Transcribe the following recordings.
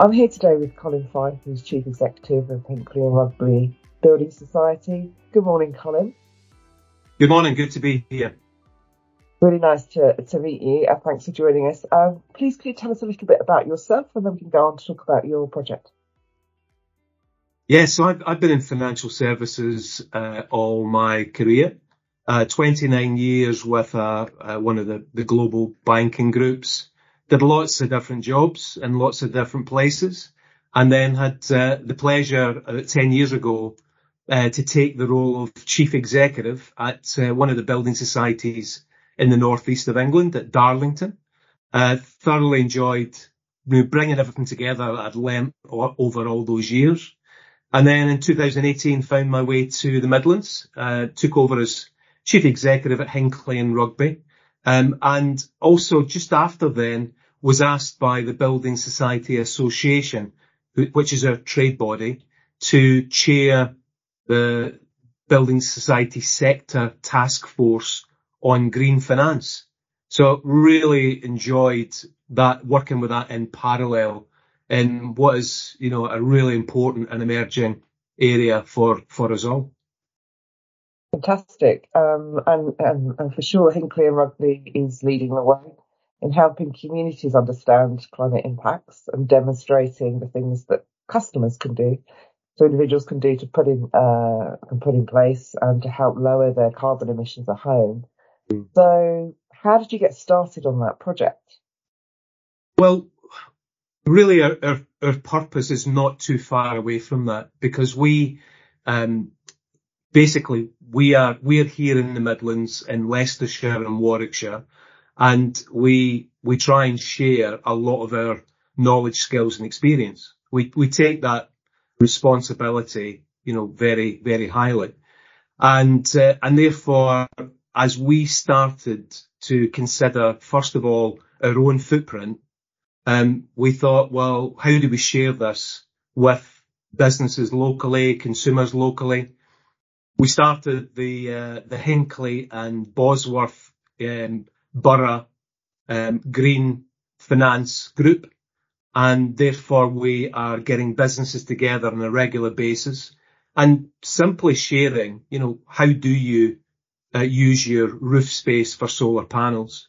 I'm here today with Colin Fyfe, who's Chief Executive of Hinckley and Rugby Building Society. Good morning, Colin. Good morning. Good to be here. Really nice to, to meet you. Uh, thanks for joining us. Um, please, could you tell us a little bit about yourself and then we can go on to talk about your project? Yes, so I've, I've been in financial services uh, all my career. Uh, 29 years with uh, uh, one of the, the global banking groups. Did lots of different jobs in lots of different places. And then had uh, the pleasure about 10 years ago to take the role of chief executive at one of the building societies in the northeast of England at Darlington. Uh, thoroughly enjoyed bringing everything together I'd learned over all those years. And then in 2018, found my way to the Midlands, uh, took over as chief executive at Hinckley and Rugby. Um, and also just after then was asked by the Building Society Association, which is a trade body, to chair the Building Society Sector Task Force on green finance. So really enjoyed that working with that in parallel in what is, you know, a really important and emerging area for, for us all. Fantastic. Um, and, and, and for sure, Hinckley and Rugby is leading the way in helping communities understand climate impacts and demonstrating the things that customers can do so individuals can do to put in uh, can put in place and to help lower their carbon emissions at home. So how did you get started on that project? Well, really our, our, our purpose is not too far away from that because we, um, basically we are, we are here in the Midlands in Leicestershire and Warwickshire and we, we try and share a lot of our knowledge, skills and experience. We, we take that responsibility, you know, very, very highly. And, uh, and therefore as we started to consider, first of all, our own footprint, um, we thought, well, how do we share this with businesses locally, consumers locally? We started the uh, the Hinckley and Bosworth um, Borough um, Green Finance Group, and therefore we are getting businesses together on a regular basis and simply sharing, you know, how do you uh, use your roof space for solar panels?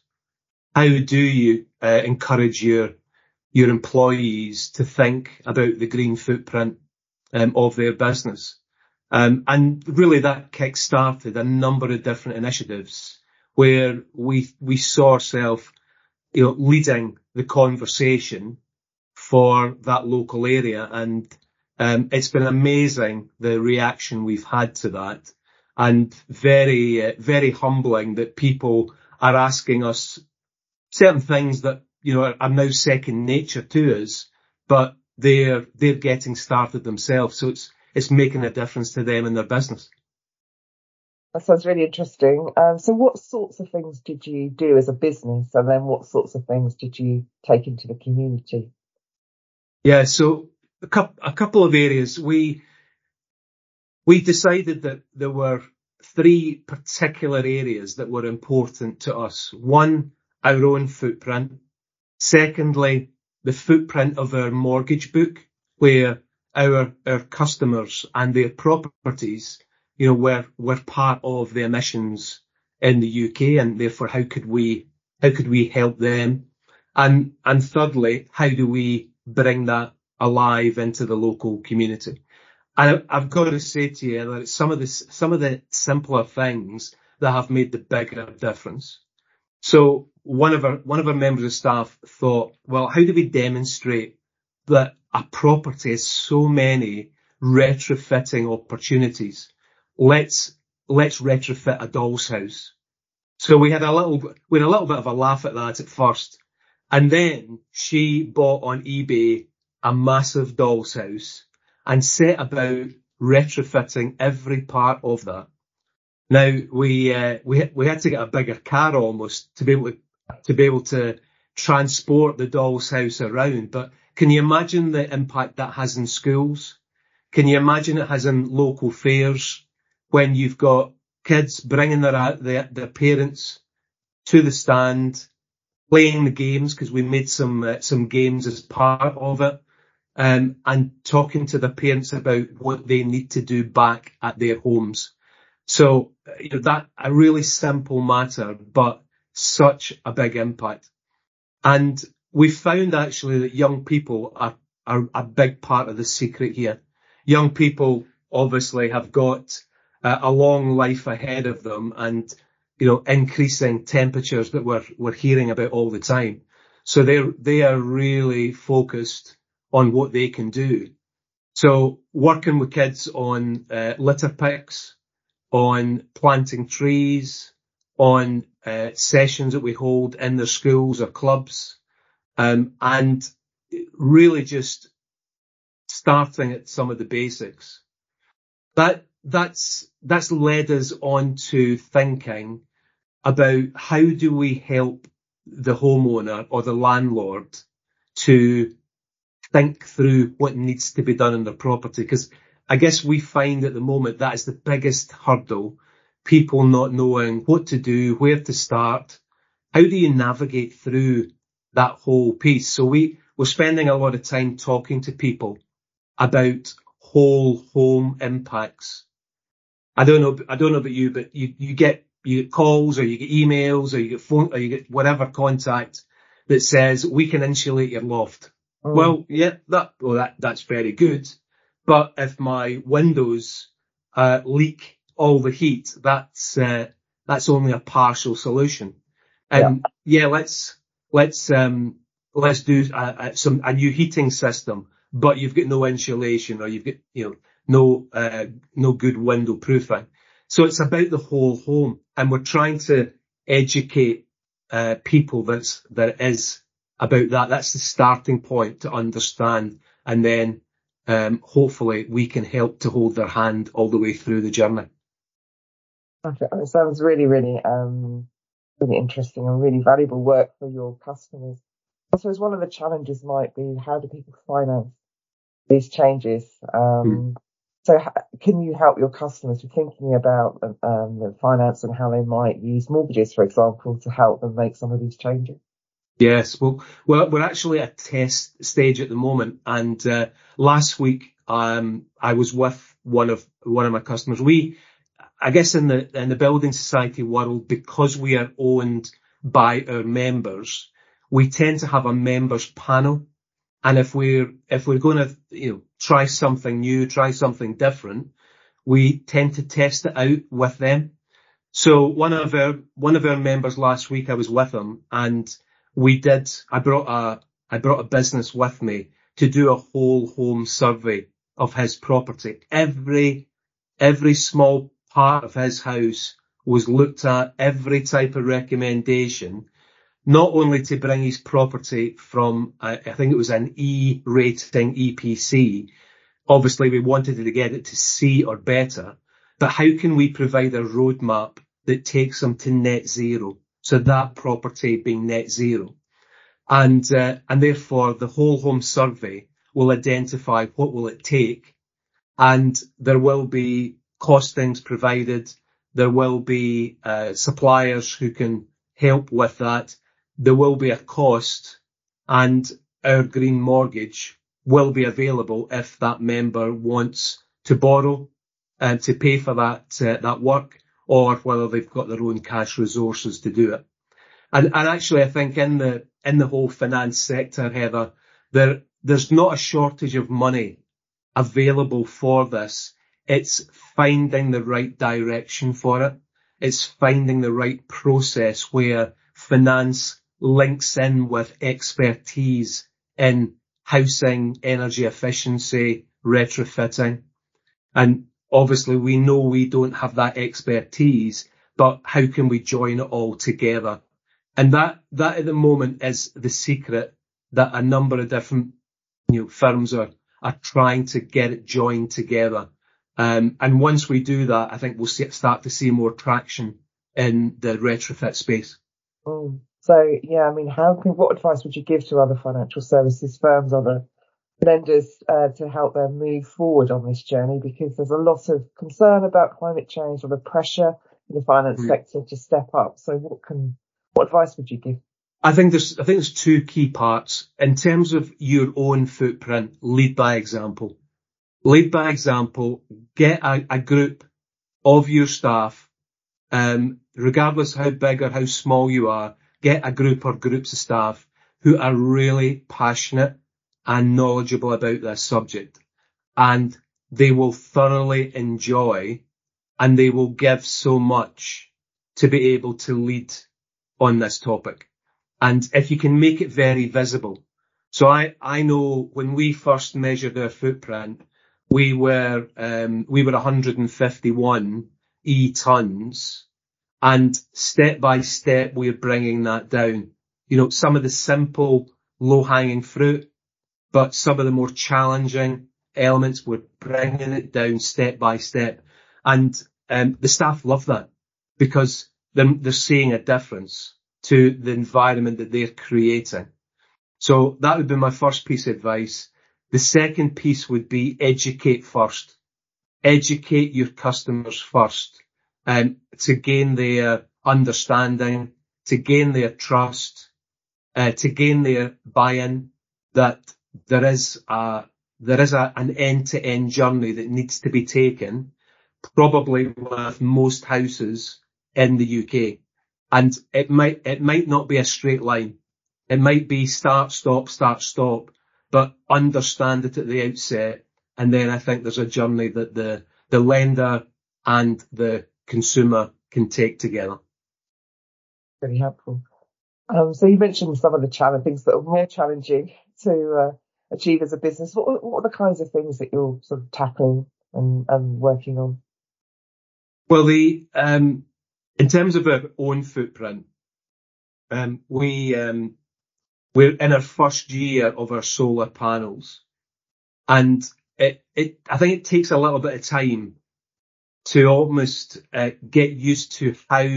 How do you uh, encourage your your employees to think about the green footprint um, of their business? Um, and really that kick-started a number of different initiatives where we we saw ourselves you know, leading the conversation for that local area. And um, it's been amazing the reaction we've had to that and very, uh, very humbling that people are asking us certain things that, you know, are now second nature to us, but they're, they're getting started themselves. So it's, it's making a difference to them and their business. That sounds really interesting. Um, so what sorts of things did you do as a business and then what sorts of things did you take into the community? Yeah, so a couple, a couple of areas. We, we decided that there were three particular areas that were important to us. One, our own footprint. Secondly, the footprint of our mortgage book, where our, our customers and their properties, you know, were, were part of the emissions in the UK and therefore how could we, how could we help them? And, and thirdly, how do we bring that alive into the local community? And I've got to say to you that some of the some of the simpler things that have made the bigger difference. So one of our one of our members of staff thought, well, how do we demonstrate that a property has so many retrofitting opportunities? Let's let's retrofit a doll's house. So we had a little we had a little bit of a laugh at that at first, and then she bought on eBay a massive doll's house and set about retrofitting every part of that. Now we uh, we we had to get a bigger car almost to be able to to be able to transport the doll's house around. But can you imagine the impact that has in schools? Can you imagine it has in local fairs when you've got kids bringing their their, their parents to the stand, playing the games because we made some uh, some games as part of it um, and talking to the parents about what they need to do back at their homes. So you know, that a really simple matter, but such a big impact. And we found actually that young people are, are a big part of the secret here. Young people obviously have got uh, a long life ahead of them and, you know, increasing temperatures that we're, we're hearing about all the time. So they're, they are really focused on what they can do. So working with kids on uh, litter picks, on planting trees, on uh, sessions that we hold in their schools or clubs, um, and really just starting at some of the basics. That that's that's led us on to thinking about how do we help the homeowner or the landlord to think through what needs to be done in their property because I guess we find at the moment that is the biggest hurdle. People not knowing what to do, where to start. How do you navigate through that whole piece? So we, we're spending a lot of time talking to people about whole home impacts. I don't know, I don't know about you, but you, you get, you get calls or you get emails or you get phone or you get whatever contact that says we can insulate your loft. Mm. Well, yeah, that, well, that, that's very good. But if my windows uh, leak all the heat, that's uh, that's only a partial solution. And yeah, yeah let's let's um, let's do a, a, some a new heating system, but you've got no insulation or you've got you know no uh, no good window proofing. So it's about the whole home, and we're trying to educate uh, people that that is about that. That's the starting point to understand, and then um, hopefully we can help to hold their hand all the way through the journey. It sounds really, really, um, really interesting and really valuable work for your customers. I suppose one of the challenges might be how do people finance these changes? Um, mm. So can you help your customers with thinking about um, the finance and how they might use mortgages, for example, to help them make some of these changes? Yes, well, well, we're actually at test stage at the moment, and uh, last week um, I was with one of one of my customers. We, I guess, in the in the building society world, because we are owned by our members, we tend to have a members panel, and if we're if we're going to you know try something new, try something different, we tend to test it out with them. So one of our one of our members last week, I was with him, and we did, I brought a, I brought a business with me to do a whole home survey of his property. Every, every small part of his house was looked at, every type of recommendation, not only to bring his property from, I think it was an E rating EPC. Obviously we wanted to get it to C or better, but how can we provide a roadmap that takes him to net zero? So that property being net zero. And, uh, and therefore the whole home survey will identify what will it take and there will be costings provided. There will be uh, suppliers who can help with that. There will be a cost and our green mortgage will be available if that member wants to borrow and to pay for that, uh, that work or whether they've got their own cash resources to do it. And, and actually, I think in the in the whole finance sector, Heather, there there's not a shortage of money available for this. It's finding the right direction for it. It's finding the right process where finance links in with expertise in housing, energy efficiency, retrofitting. And Obviously, we know we don't have that expertise, but how can we join it all together? And that, that at the moment is the secret that a number of different, you know, firms are, are trying to get it joined together. Um, and once we do that, I think we'll see, start to see more traction in the retrofit space. Mm. So yeah, I mean, how can, what advice would you give to other financial services firms, other lenders uh, to help them move forward on this journey because there's a lot of concern about climate change or the pressure in the finance mm. sector to step up. So what can, what advice would you give? I think there's, I think there's two key parts in terms of your own footprint. Lead by example. Lead by example. Get a, a group of your staff, um, regardless how big or how small you are. Get a group or groups of staff who are really passionate and knowledgeable about this subject, and they will thoroughly enjoy, and they will give so much to be able to lead on this topic. And if you can make it very visible. So I, I know when we first measured our footprint, we were, um, we were 151 e tons and step by step we're bringing that down. You know, some of the simple low hanging fruit, but some of the more challenging elements, we're bringing it down step by step. And, um, the staff love that because they're, they're seeing a difference to the environment that they're creating. So that would be my first piece of advice. The second piece would be educate first. Educate your customers first um, to gain their understanding, to gain their trust, uh, to gain their buy-in that there is a, there is a, an end-to-end journey that needs to be taken, probably with most houses in the UK. And it might, it might not be a straight line. It might be start, stop, start, stop, but understand it at the outset. And then I think there's a journey that the, the lender and the consumer can take together. Very helpful. Um, so you mentioned some of the challenge things that are more challenging to uh, achieve as a business. What, what, are the kinds of things that you're sort of tackling and, and working on? Well, the um, in terms of our own footprint, um, we um, we're in our first year of our solar panels, and it, it I think it takes a little bit of time to almost uh, get used to how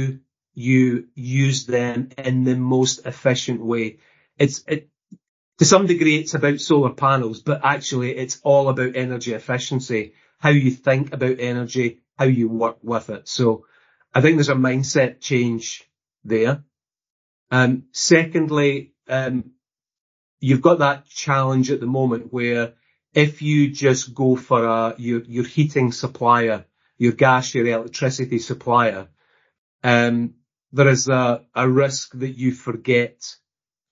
you use them in the most efficient way. It's it, to some degree it's about solar panels, but actually it's all about energy efficiency, how you think about energy, how you work with it. So I think there's a mindset change there. Um, secondly, um, you've got that challenge at the moment where if you just go for a, your, your heating supplier, your gas, your electricity supplier, um, there is a, a risk that you forget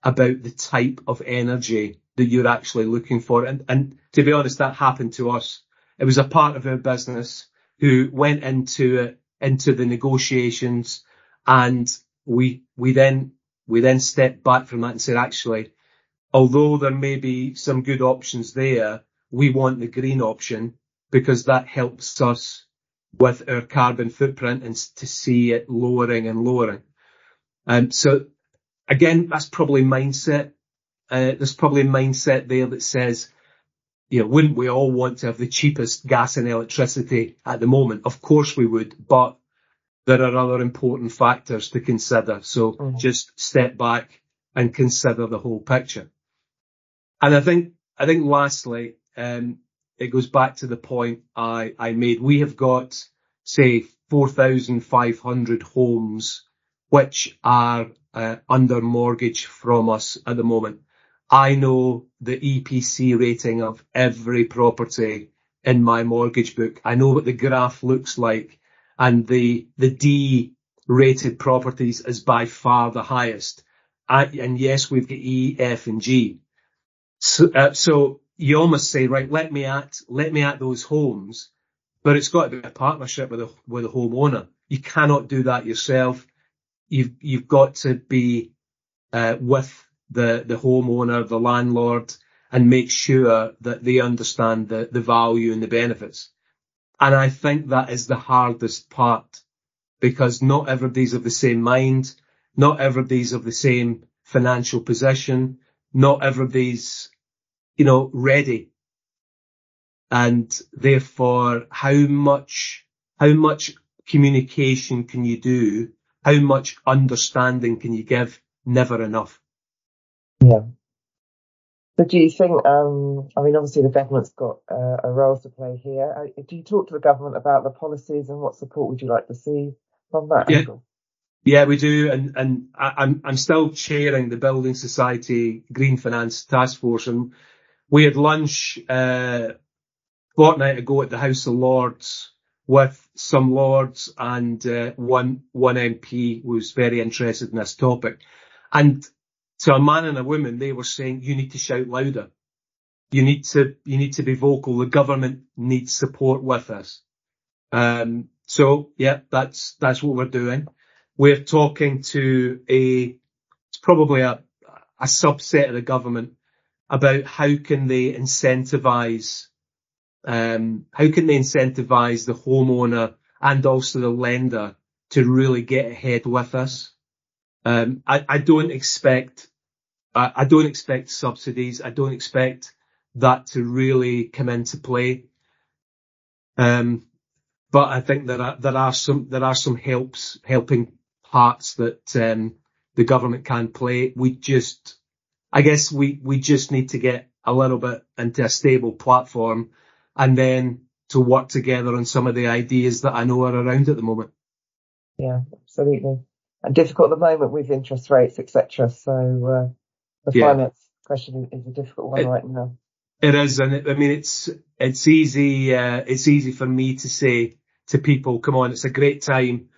about the type of energy that you're actually looking for. And, and to be honest, that happened to us. It was a part of our business who went into it into the negotiations and we, we then, we then stepped back from that and said, actually, although there may be some good options there, we want the green option because that helps us with our carbon footprint and to see it lowering and lowering. Um, so again, that's probably mindset. Uh, there's probably a mindset there that says, you know, wouldn't we all want to have the cheapest gas and electricity at the moment? Of course we would, but there are other important factors to consider. So mm. just step back and consider the whole picture. And I think, I think lastly, um, it goes back to the point I, I made. We have got, say, 4,500 homes which are uh, under mortgage from us at the moment. I know the EPC rating of every property in my mortgage book. I know what the graph looks like and the, the D rated properties is by far the highest. I, and yes, we've got E, F and G. So, uh, so you almost say, right, let me at, let me at those homes, but it's got to be a partnership with a, with a homeowner. You cannot do that yourself. You've, you've got to be, uh, with the, the homeowner, the landlord, and make sure that they understand the, the value and the benefits. And I think that is the hardest part because not everybody's of the same mind. Not everybody's of the same financial position. Not everybody's, you know, ready. And therefore, how much, how much communication can you do? How much understanding can you give? Never enough. Yeah. So do you think, um, I mean, obviously the government's got uh, a role to play here. Uh, do you talk to the government about the policies and what support would you like to see from that yeah. angle? Yeah, we do, and and I, I'm I'm still chairing the Building Society Green Finance Task Force, and we had lunch uh, fortnight ago at the House of Lords with some lords and uh, one one MP was very interested in this topic, and to a man and a woman, they were saying you need to shout louder, you need to you need to be vocal. The government needs support with us. Um, so yeah, that's that's what we're doing we're talking to a, it's probably a, a subset of the government about how can they incentivize, um, how can they incentivize the homeowner and also the lender to really get ahead with us. Um, I, I don't expect, I, I don't expect subsidies. I don't expect that to really come into play. Um, but I think there are, there are some, there are some helps, helping parts that um, the government can play. We just, I guess we, we just need to get a little bit into a stable platform and then to work together on some of the ideas that I know are around at the moment. Yeah, absolutely. And difficult at the moment with interest rates, etc. So uh, the yeah. finance question is a difficult one it, right now. It is, and it, I mean it's it's easy uh, it's easy for me to say to people, come on, it's a great time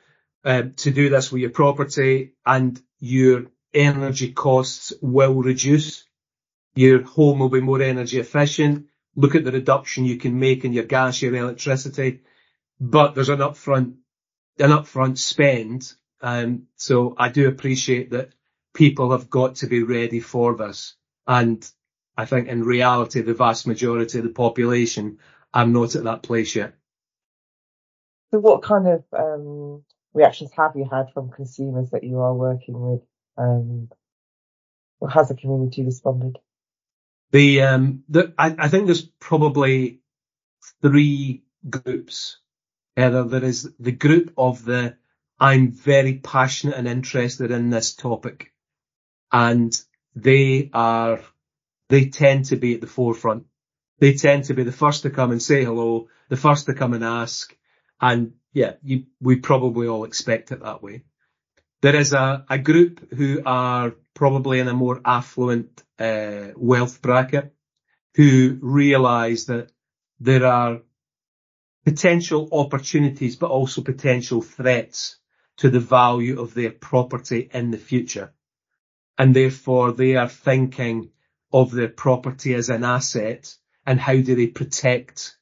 um, to do this with your property and your energy costs will reduce. Your home will be more energy efficient. Look at the reduction you can make in your gas, your electricity, but there's an upfront, an upfront spend. Um, so I do appreciate that people have got to be ready for this. And I think in reality, the vast majority of the population are not at that place yet. So what kind of um, reactions have you had from consumers that you are working with? Um, or has the community responded? The, um, the, I, I think there's probably three groups. Heather, there is the group of the, I'm very passionate and interested in this topic. And they are, they tend to be at the forefront. They tend to be the first to come and say hello, the first to come and ask. And yeah, you, we probably all expect it that way. There is a, a group who are probably in a more affluent uh, wealth bracket who realise that there are potential opportunities, but also potential threats to the value of their property in the future. And therefore they are thinking of their property as an asset and how do they protect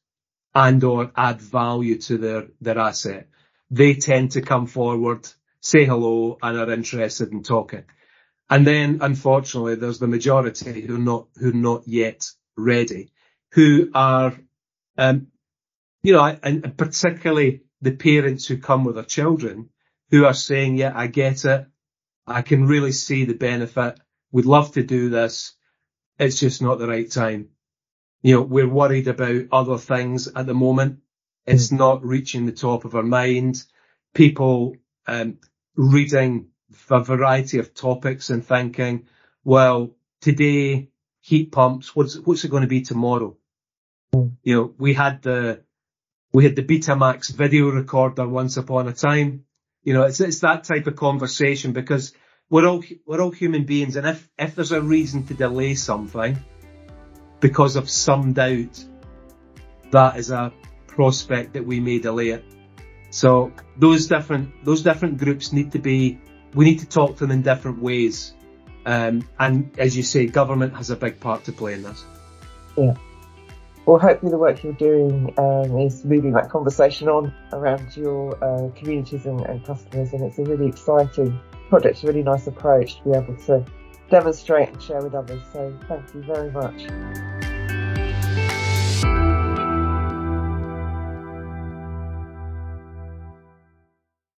and or add value to their, their asset. They tend to come forward, say hello and are interested in talking. And then unfortunately there's the majority who are not, who are not yet ready, who are, um, you know, and particularly the parents who come with their children who are saying, yeah, I get it. I can really see the benefit. We'd love to do this. It's just not the right time you know, we're worried about other things at the moment. It's mm. not reaching the top of our mind. People um, reading a variety of topics and thinking, well, today heat pumps, what's what's it going to be tomorrow? Mm. You know, we had the we had the Betamax video recorder once upon a time. You know, it's it's that type of conversation because we're all we're all human beings, and if if there's a reason to delay something, because of some doubt, that is a prospect that we may delay it. So those different those different groups need to be we need to talk to them in different ways. Um, and as you say, government has a big part to play in this. Yeah. Well, hopefully the work you're doing um, is moving that conversation on around your uh, communities and, and, customers, and it's a really exciting project, a really nice approach to be able to demonstrate and share with others. So thank you very much.